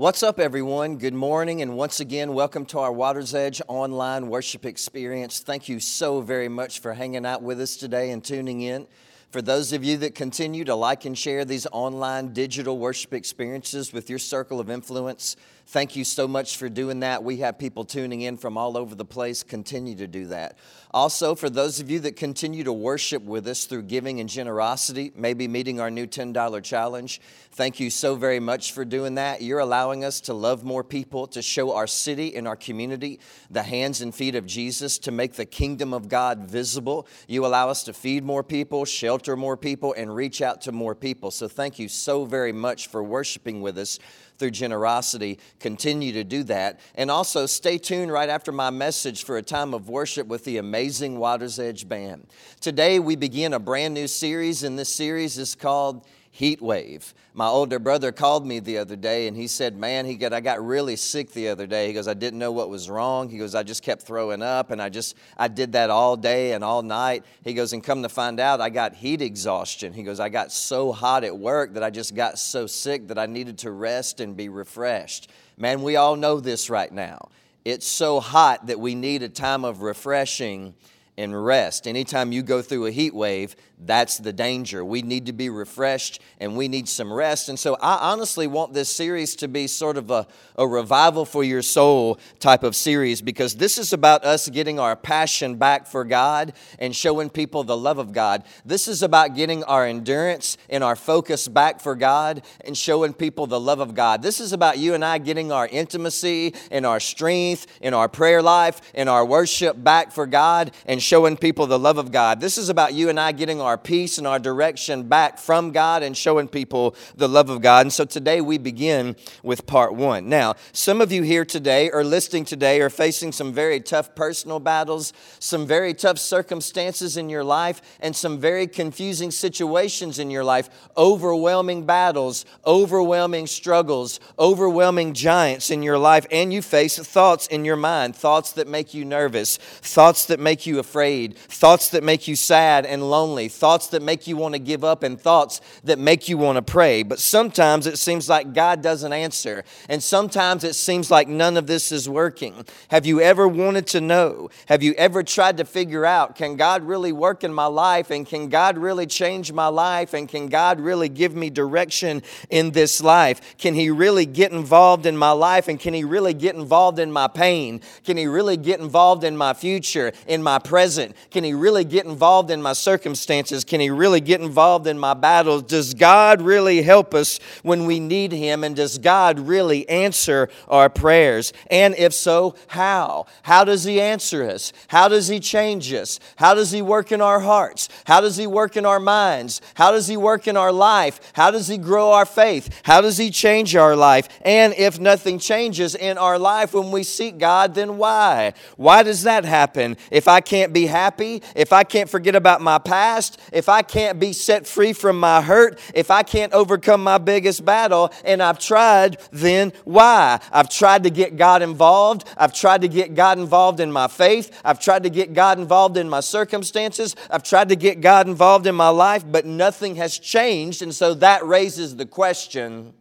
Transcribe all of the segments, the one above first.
What's up, everyone? Good morning, and once again, welcome to our Water's Edge online worship experience. Thank you so very much for hanging out with us today and tuning in. For those of you that continue to like and share these online digital worship experiences with your circle of influence, thank you so much for doing that. We have people tuning in from all over the place. Continue to do that. Also, for those of you that continue to worship with us through giving and generosity, maybe meeting our new $10 challenge, thank you so very much for doing that. You're allowing us to love more people, to show our city and our community the hands and feet of Jesus, to make the kingdom of God visible. You allow us to feed more people, shelter more people, and reach out to more people. So, thank you so very much for worshiping with us through generosity. Continue to do that. And also stay tuned right after my message for a time of worship with the amazing Water's Edge Band. Today we begin a brand new series, and this series is called heat wave. My older brother called me the other day and he said, Man, he got, I got really sick the other day. He goes, I didn't know what was wrong. He goes, I just kept throwing up and I just, I did that all day and all night. He goes, and come to find out, I got heat exhaustion. He goes, I got so hot at work that I just got so sick that I needed to rest and be refreshed. Man, we all know this right now. It's so hot that we need a time of refreshing and rest. Anytime you go through a heat wave, that's the danger. We need to be refreshed and we need some rest. And so I honestly want this series to be sort of a, a revival for your soul type of series because this is about us getting our passion back for God and showing people the love of God. This is about getting our endurance and our focus back for God and showing people the love of God. This is about you and I getting our intimacy and our strength in our prayer life and our worship back for God and showing people the love of God. This is about you and I getting our our peace and our direction back from God and showing people the love of God. And so today we begin with part one. Now, some of you here today or listening today are facing some very tough personal battles, some very tough circumstances in your life, and some very confusing situations in your life, overwhelming battles, overwhelming struggles, overwhelming giants in your life, and you face thoughts in your mind, thoughts that make you nervous, thoughts that make you afraid, thoughts that make you sad and lonely, thoughts that make you want to give up, and thoughts that make you want to pray. But sometimes it seems like God doesn't answer, and sometimes it seems like none of this is working. Have you ever wanted to know? Have you ever tried to figure out can God really work in my life, and can God really change my life, and can God really give me direction in this life? Can He really get involved in my life, and can He really get involved in my pain? Can He really get involved in my future, in my present? Can He really get involved in my circumstances? Can He really get involved in my battles? Does God really help us when we need Him? And does God really answer our prayers? And if so, how? How does He answer us? How does He change us? How does He work in our hearts? How does He work in our minds? How does He work in our life? How does He grow our faith? How does He change our life? And if nothing changes in our life when we seek God, then why? Why does that happen? If I can't be happy, if I can't forget about my past, if I can't be set free from my hurt, if I can't overcome my biggest battle, and I've tried, then why? I've tried to get God involved. I've tried to get God involved in my faith. I've tried to get God involved in my circumstances. I've tried to get God involved in my life, but nothing has changed. And so that raises the question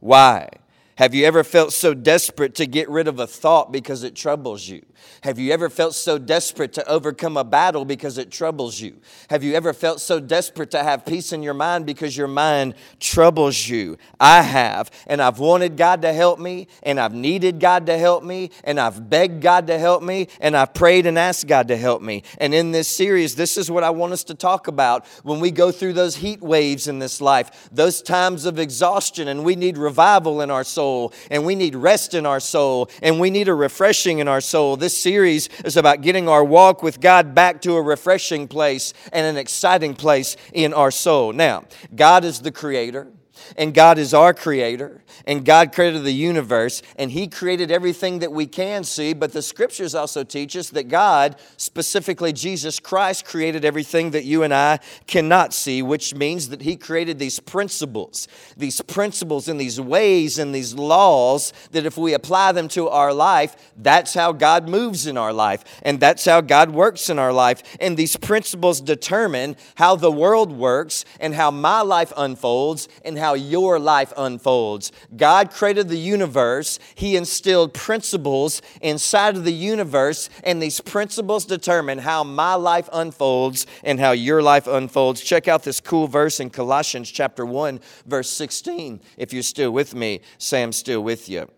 why? Have you ever felt so desperate to get rid of a thought because it troubles you? Have you ever felt so desperate to overcome a battle because it troubles you? Have you ever felt so desperate to have peace in your mind because your mind troubles you? I have. And I've wanted God to help me, and I've needed God to help me, and I've begged God to help me, and I've prayed and asked God to help me. And in this series, this is what I want us to talk about when we go through those heat waves in this life, those times of exhaustion, and we need revival in our soul soul, and we need rest in our soul, and we need a refreshing in our soul. This series is about getting our walk with God back to a refreshing place and an exciting place in our soul. Now, God is the creator. And God is our creator, and God created the universe, and He created everything that we can see. But the scriptures also teach us that God, specifically Jesus Christ, created everything that you and I cannot see, which means that He created these principles, these principles and these ways and these laws that if we apply them to our life, that's how God moves in our life, and that's how God works in our life. And these principles determine how the world works, and how my life unfolds, and how how your life unfolds. God created the universe, He instilled principles inside of the universe, and these principles determine how my life unfolds and how your life unfolds. Check out this cool verse in Colossians chapter 1, verse 16. If you're still with me, I'm still with you.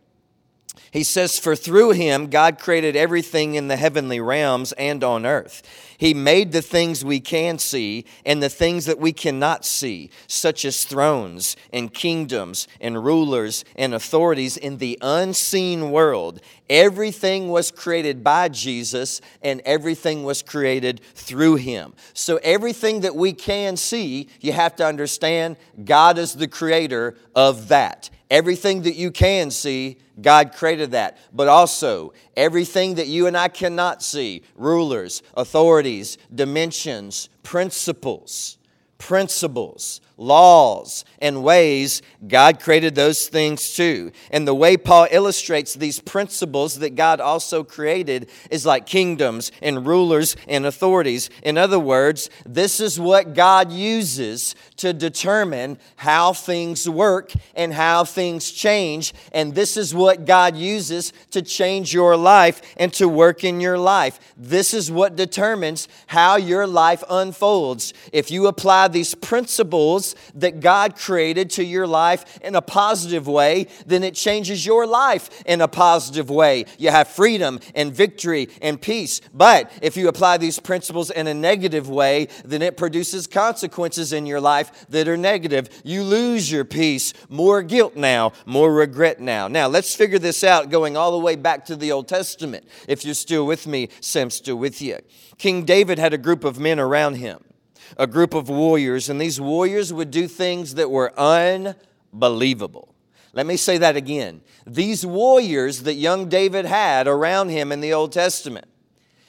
He says, For through him God created everything in the heavenly realms and on earth. He made the things we can see and the things that we cannot see, such as thrones and kingdoms and rulers and authorities in the unseen world. Everything was created by Jesus and everything was created through him. So, everything that we can see, you have to understand God is the creator of that. Everything that you can see, God created that. But also, everything that you and I cannot see rulers, authorities, dimensions, principles, principles laws and ways, God created those things too. And the way Paul illustrates these principles that God also created is like kingdoms and rulers and authorities. In other words, this is what God uses to determine how things work and how things change. And this is what God uses to change your life and to work in your life. This is what determines how your life unfolds. If you apply these principles, that God created to your life in a positive way, then it changes your life in a positive way. You have freedom and victory and peace. But if you apply these principles in a negative way, then it produces consequences in your life that are negative. You lose your peace, more guilt now, more regret now. Now, let's figure this out going all the way back to the Old Testament. If you're still with me, Sam's still with you. King David had a group of men around him a group of warriors, and these warriors would do things that were unbelievable. Let me say that again. These warriors that young David had around him in the Old Testament,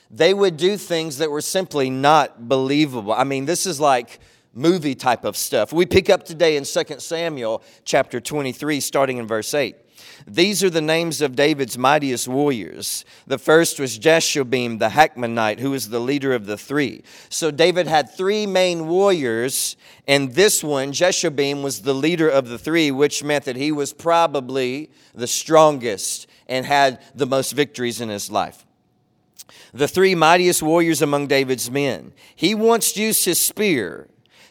they would do things that were simply not believable. I mean, this is like movie type of stuff. We pick up today in 2 Samuel chapter 23, starting in verse 8. These are the names of David's mightiest warriors. The first was Jashobeam the Hakmonite, who was the leader of the three. So David had three main warriors, and this one, Jashobeam, was the leader of the three, which meant that he was probably the strongest and had the most victories in his life the three mightiest warriors among David's men. He once used his spear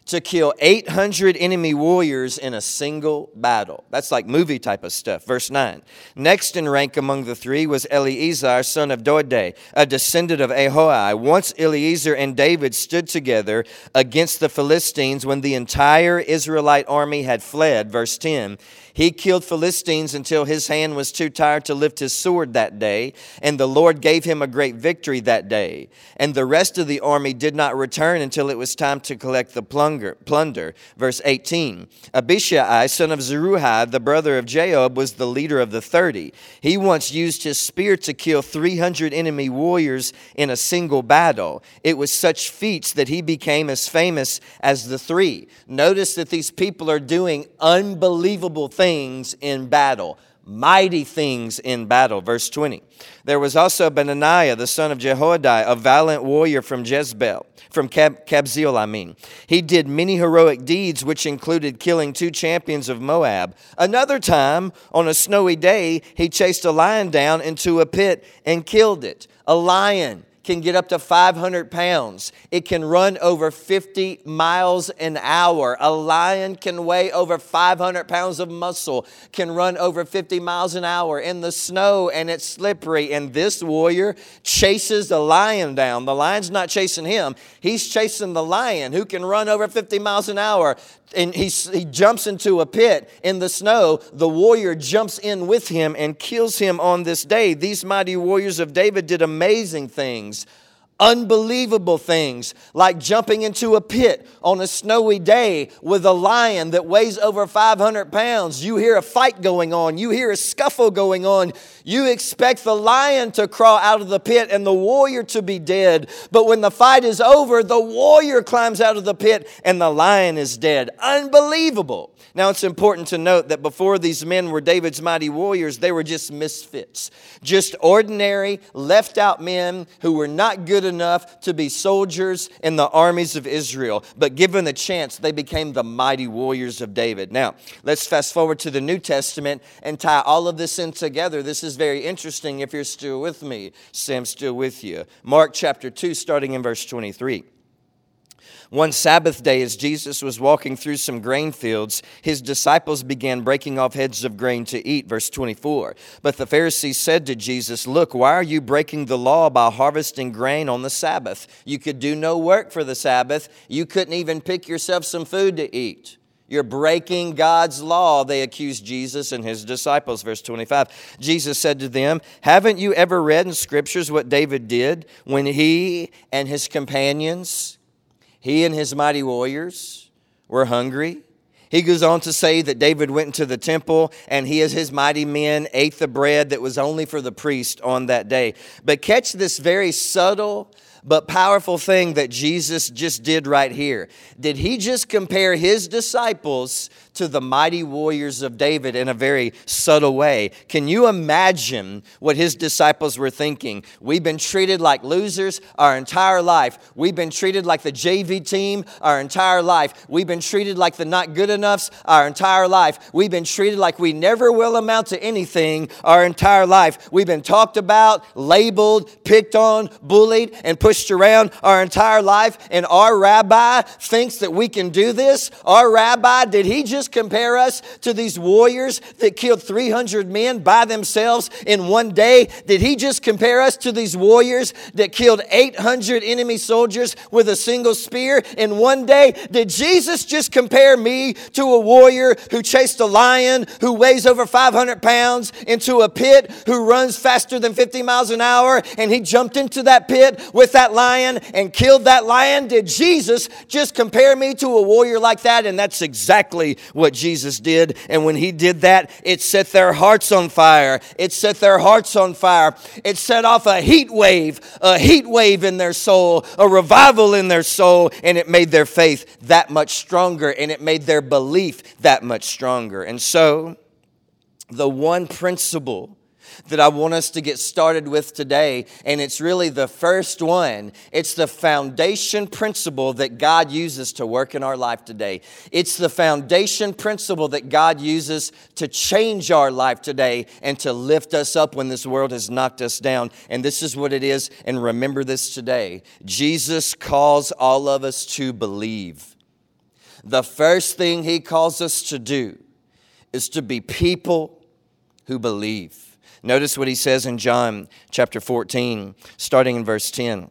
to kill 800 enemy warriors in a single battle. That's like movie type of stuff. Verse 9. Next in rank among the three was Eleazar, son of Doeg, a descendant of Ahoi. Once Eleazar and David stood together against the Philistines when the entire Israelite army had fled. Verse 10. He killed Philistines until his hand was too tired to lift his sword that day, and the Lord gave him a great victory that day. And the rest of the army did not return until it was time to collect the plunder. Verse 18 Abishai, son of Zeruiah, the brother of Joab, was the leader of the thirty. He once used his spear to kill 300 enemy warriors in a single battle. It was such feats that he became as famous as the three. Notice that these people are doing unbelievable things things in battle, mighty things in battle. Verse 20. There was also Benaiah, the son of Jehoiada, a valiant warrior from Jezebel, from Kabzeel, I mean. He did many heroic deeds, which included killing two champions of Moab. Another time, on a snowy day, he chased a lion down into a pit and killed it. A lion can get up to 500 pounds. It can run over 50 miles an hour. A lion can weigh over 500 pounds of muscle, can run over 50 miles an hour in the snow, and it's slippery. And this warrior chases the lion down. The lion's not chasing him, he's chasing the lion who can run over 50 miles an hour and he, he jumps into a pit in the snow. The warrior jumps in with him and kills him on this day. These mighty warriors of David did amazing things unbelievable things like jumping into a pit on a snowy day with a lion that weighs over 500 pounds. You hear a fight going on, you hear a scuffle going on. You expect the lion to crawl out of the pit and the warrior to be dead. But when the fight is over, the warrior climbs out of the pit and the lion is dead. Unbelievable. Now, it's important to note that before these men were David's mighty warriors, they were just misfits, just ordinary, left out men who were not good enough to be soldiers in the armies of Israel. But given the chance, they became the mighty warriors of David. Now, let's fast forward to the New Testament and tie all of this in together. This is very interesting if you're still with me. Sam's still with you. Mark chapter 2, starting in verse 23. One Sabbath day, as Jesus was walking through some grain fields, his disciples began breaking off heads of grain to eat. Verse 24. But the Pharisees said to Jesus, Look, why are you breaking the law by harvesting grain on the Sabbath? You could do no work for the Sabbath. You couldn't even pick yourself some food to eat. You're breaking God's law, they accused Jesus and his disciples. Verse 25. Jesus said to them, Haven't you ever read in scriptures what David did when he and his companions he and his mighty warriors were hungry. He goes on to say that David went into the temple and he and his mighty men ate the bread that was only for the priest on that day. But catch this very subtle but powerful thing that Jesus just did right here. Did he just compare his disciples to the mighty warriors of David in a very subtle way. Can you imagine what his disciples were thinking? We've been treated like losers our entire life. We've been treated like the JV team our entire life. We've been treated like the not good enoughs our entire life. We've been treated like we never will amount to anything our entire life. We've been talked about, labeled, picked on, bullied, and pushed around our entire life. And our rabbi thinks that we can do this. Our rabbi, did he just compare us to these warriors that killed 300 men by themselves in one day? Did he just compare us to these warriors that killed 800 enemy soldiers with a single spear in one day? Did Jesus just compare me to a warrior who chased a lion who weighs over 500 pounds into a pit who runs faster than 50 miles an hour and he jumped into that pit with that lion and killed that lion? Did Jesus just compare me to a warrior like that? And that's exactly what Jesus did. And when he did that, it set their hearts on fire. It set their hearts on fire. It set off a heat wave, a heat wave in their soul, a revival in their soul, and it made their faith that much stronger and it made their belief that much stronger. And so, the one principle that I want us to get started with today, and it's really the first one. It's the foundation principle that God uses to work in our life today. It's the foundation principle that God uses to change our life today and to lift us up when this world has knocked us down. And this is what it is, and remember this today Jesus calls all of us to believe. The first thing He calls us to do is to be people who believe. Notice what he says in John chapter 14, starting in verse 10.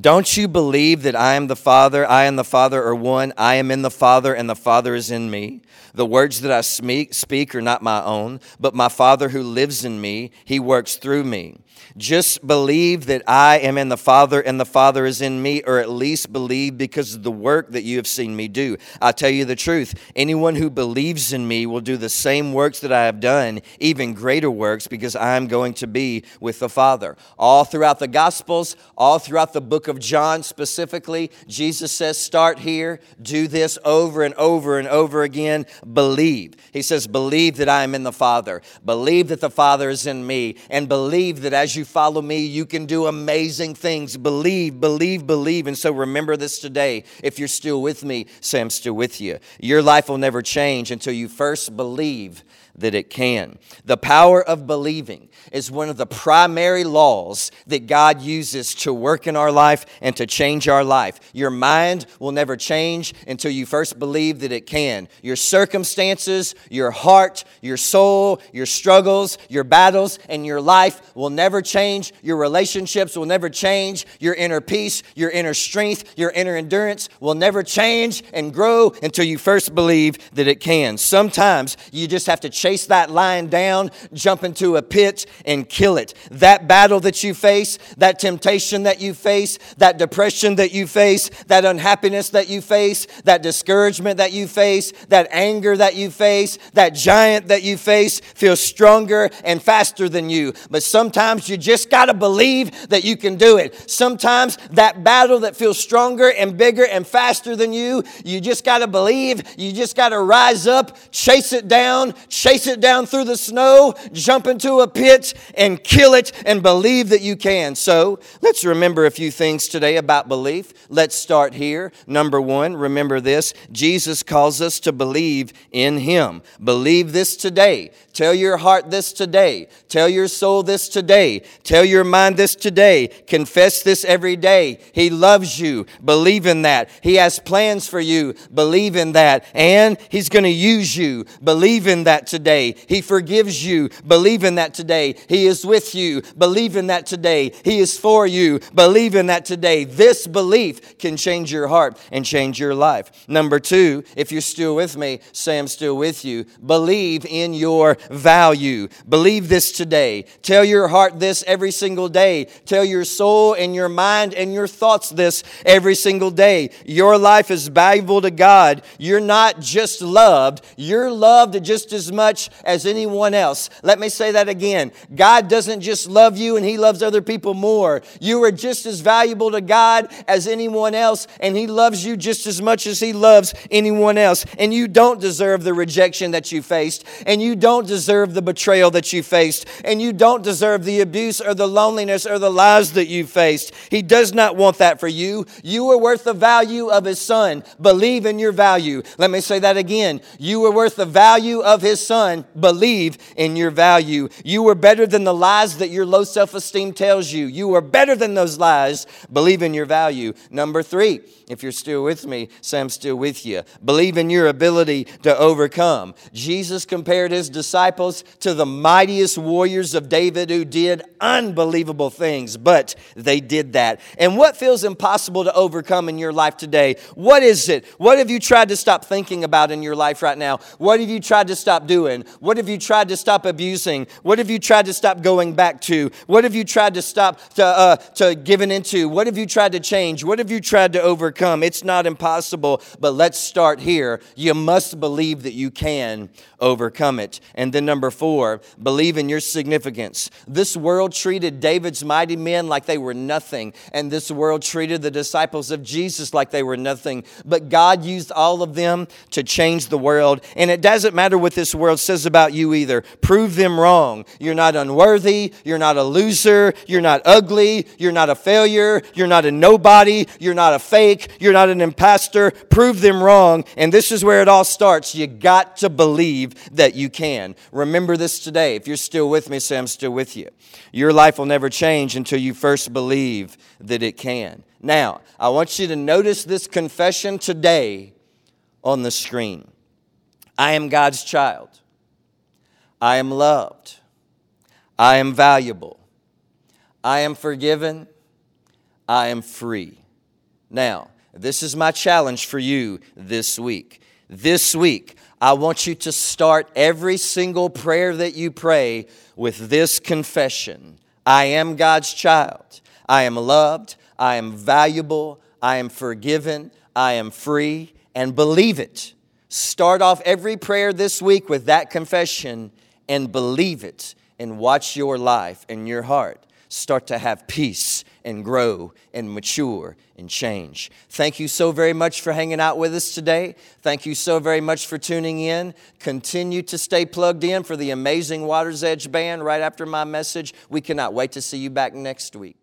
Don't you believe that I am the Father, I and the Father are one? I am in the Father, and the Father is in me. The words that I speak, speak are not my own, but my Father who lives in me, he works through me. Just believe that I am in the Father and the Father is in me, or at least believe because of the work that you have seen me do. I tell you the truth anyone who believes in me will do the same works that I have done, even greater works, because I am going to be with the Father. All throughout the Gospels, all throughout the book of John specifically, Jesus says, Start here, do this over and over and over again. Believe. He says, Believe that I am in the Father, believe that the Father is in me, and believe that as you follow me, you can do amazing things. Believe, believe, believe. And so remember this today. If you're still with me, say, I'm still with you. Your life will never change until you first believe that it can. The power of believing is one of the primary laws that God uses to work in our life and to change our life. Your mind will never change until you first believe that it can. Your circumstances, your heart, your soul, your struggles, your battles, and your life will never change. Your relationships will never change. Your inner peace, your inner strength, your inner endurance will never change and grow until you first believe that it can. Sometimes you just have to chase that lion down, jump into a pit, and kill it. That battle that you face, that temptation that you face, that depression that you face, that unhappiness that you face, that discouragement that you face, that anger that you face, that giant that you face feels stronger and faster than you. But sometimes you just got to believe that you can do it. Sometimes that battle that feels stronger and bigger and faster than you, you just got to believe, you just got to rise up, chase it down, chase it down through the snow, jump into a pit and kill it and believe that you can. So let's remember a few things today about belief. Let's start here. Number one, remember this Jesus calls us to believe in Him. Believe this today. Tell your heart this today. Tell your soul this today. Tell your mind this today. Confess this every day. He loves you. Believe in that. He has plans for you. Believe in that. And He's going to use you. Believe in that today. He forgives you. Believe in that today. He is with you. Believe in that today. He is for you. Believe in that today. This belief can change your heart and change your life. Number two, if you're still with me, say I'm still with you. Believe in your value. Believe this today. Tell your heart this every single day. Tell your soul and your mind and your thoughts this every single day. Your life is valuable to God. You're not just loved, you're loved just as much as anyone else. Let me say that again. God doesn't just love you and He loves other people more. You are just as valuable to God as anyone else, and He loves you just as much as He loves anyone else. And you don't deserve the rejection that you faced, and you don't deserve the betrayal that you faced, and you don't deserve the abuse or the loneliness or the lies that you faced. He does not want that for you. You are worth the value of His Son. Believe in your value. Let me say that again. You are worth the value of His Son. Believe in your value. You are better than the lies that your low self esteem tells you. You are better than those lies. Believe in your value. Number three, if you're still with me, I'm still with you. Believe in your ability to overcome. Jesus compared his disciples to the mightiest warriors of David who did unbelievable things, but they did that. And what feels impossible to overcome in your life today? What is it? What have you tried to stop thinking about in your life right now? What have you tried to stop doing? What have you tried to stop abusing? What have you tried to stop going back to? What have you tried to stop to, uh, to giving into? What have you tried to change? What have you tried to overcome? It's not impossible, but let's start here. You must believe that you can overcome it. And then number four, believe in your significance. This world treated David's mighty men like they were nothing, and this world treated the disciples of Jesus like they were nothing. But God used all of them to change the world. And it doesn't matter what this world says about you either. Prove them wrong. You're not unworthy. You're not a loser. You're not ugly. You're not a failure. You're not a nobody. You're not a fake. You're not an impostor. Prove them wrong. And this is where it all starts. You got to believe that you can. Remember this today. If you're still with me, say, I'm still with you. Your life will never change until you first believe that it can. Now, I want you to notice this confession today on the screen. I am God's child. I am loved. I am valuable. I am forgiven. I am free. Now, this is my challenge for you this week. This week, I want you to start every single prayer that you pray with this confession I am God's child. I am loved. I am valuable. I am forgiven. I am free. And believe it. Start off every prayer this week with that confession and believe it. And watch your life and your heart start to have peace and grow and mature and change. Thank you so very much for hanging out with us today. Thank you so very much for tuning in. Continue to stay plugged in for the amazing Water's Edge Band right after my message. We cannot wait to see you back next week.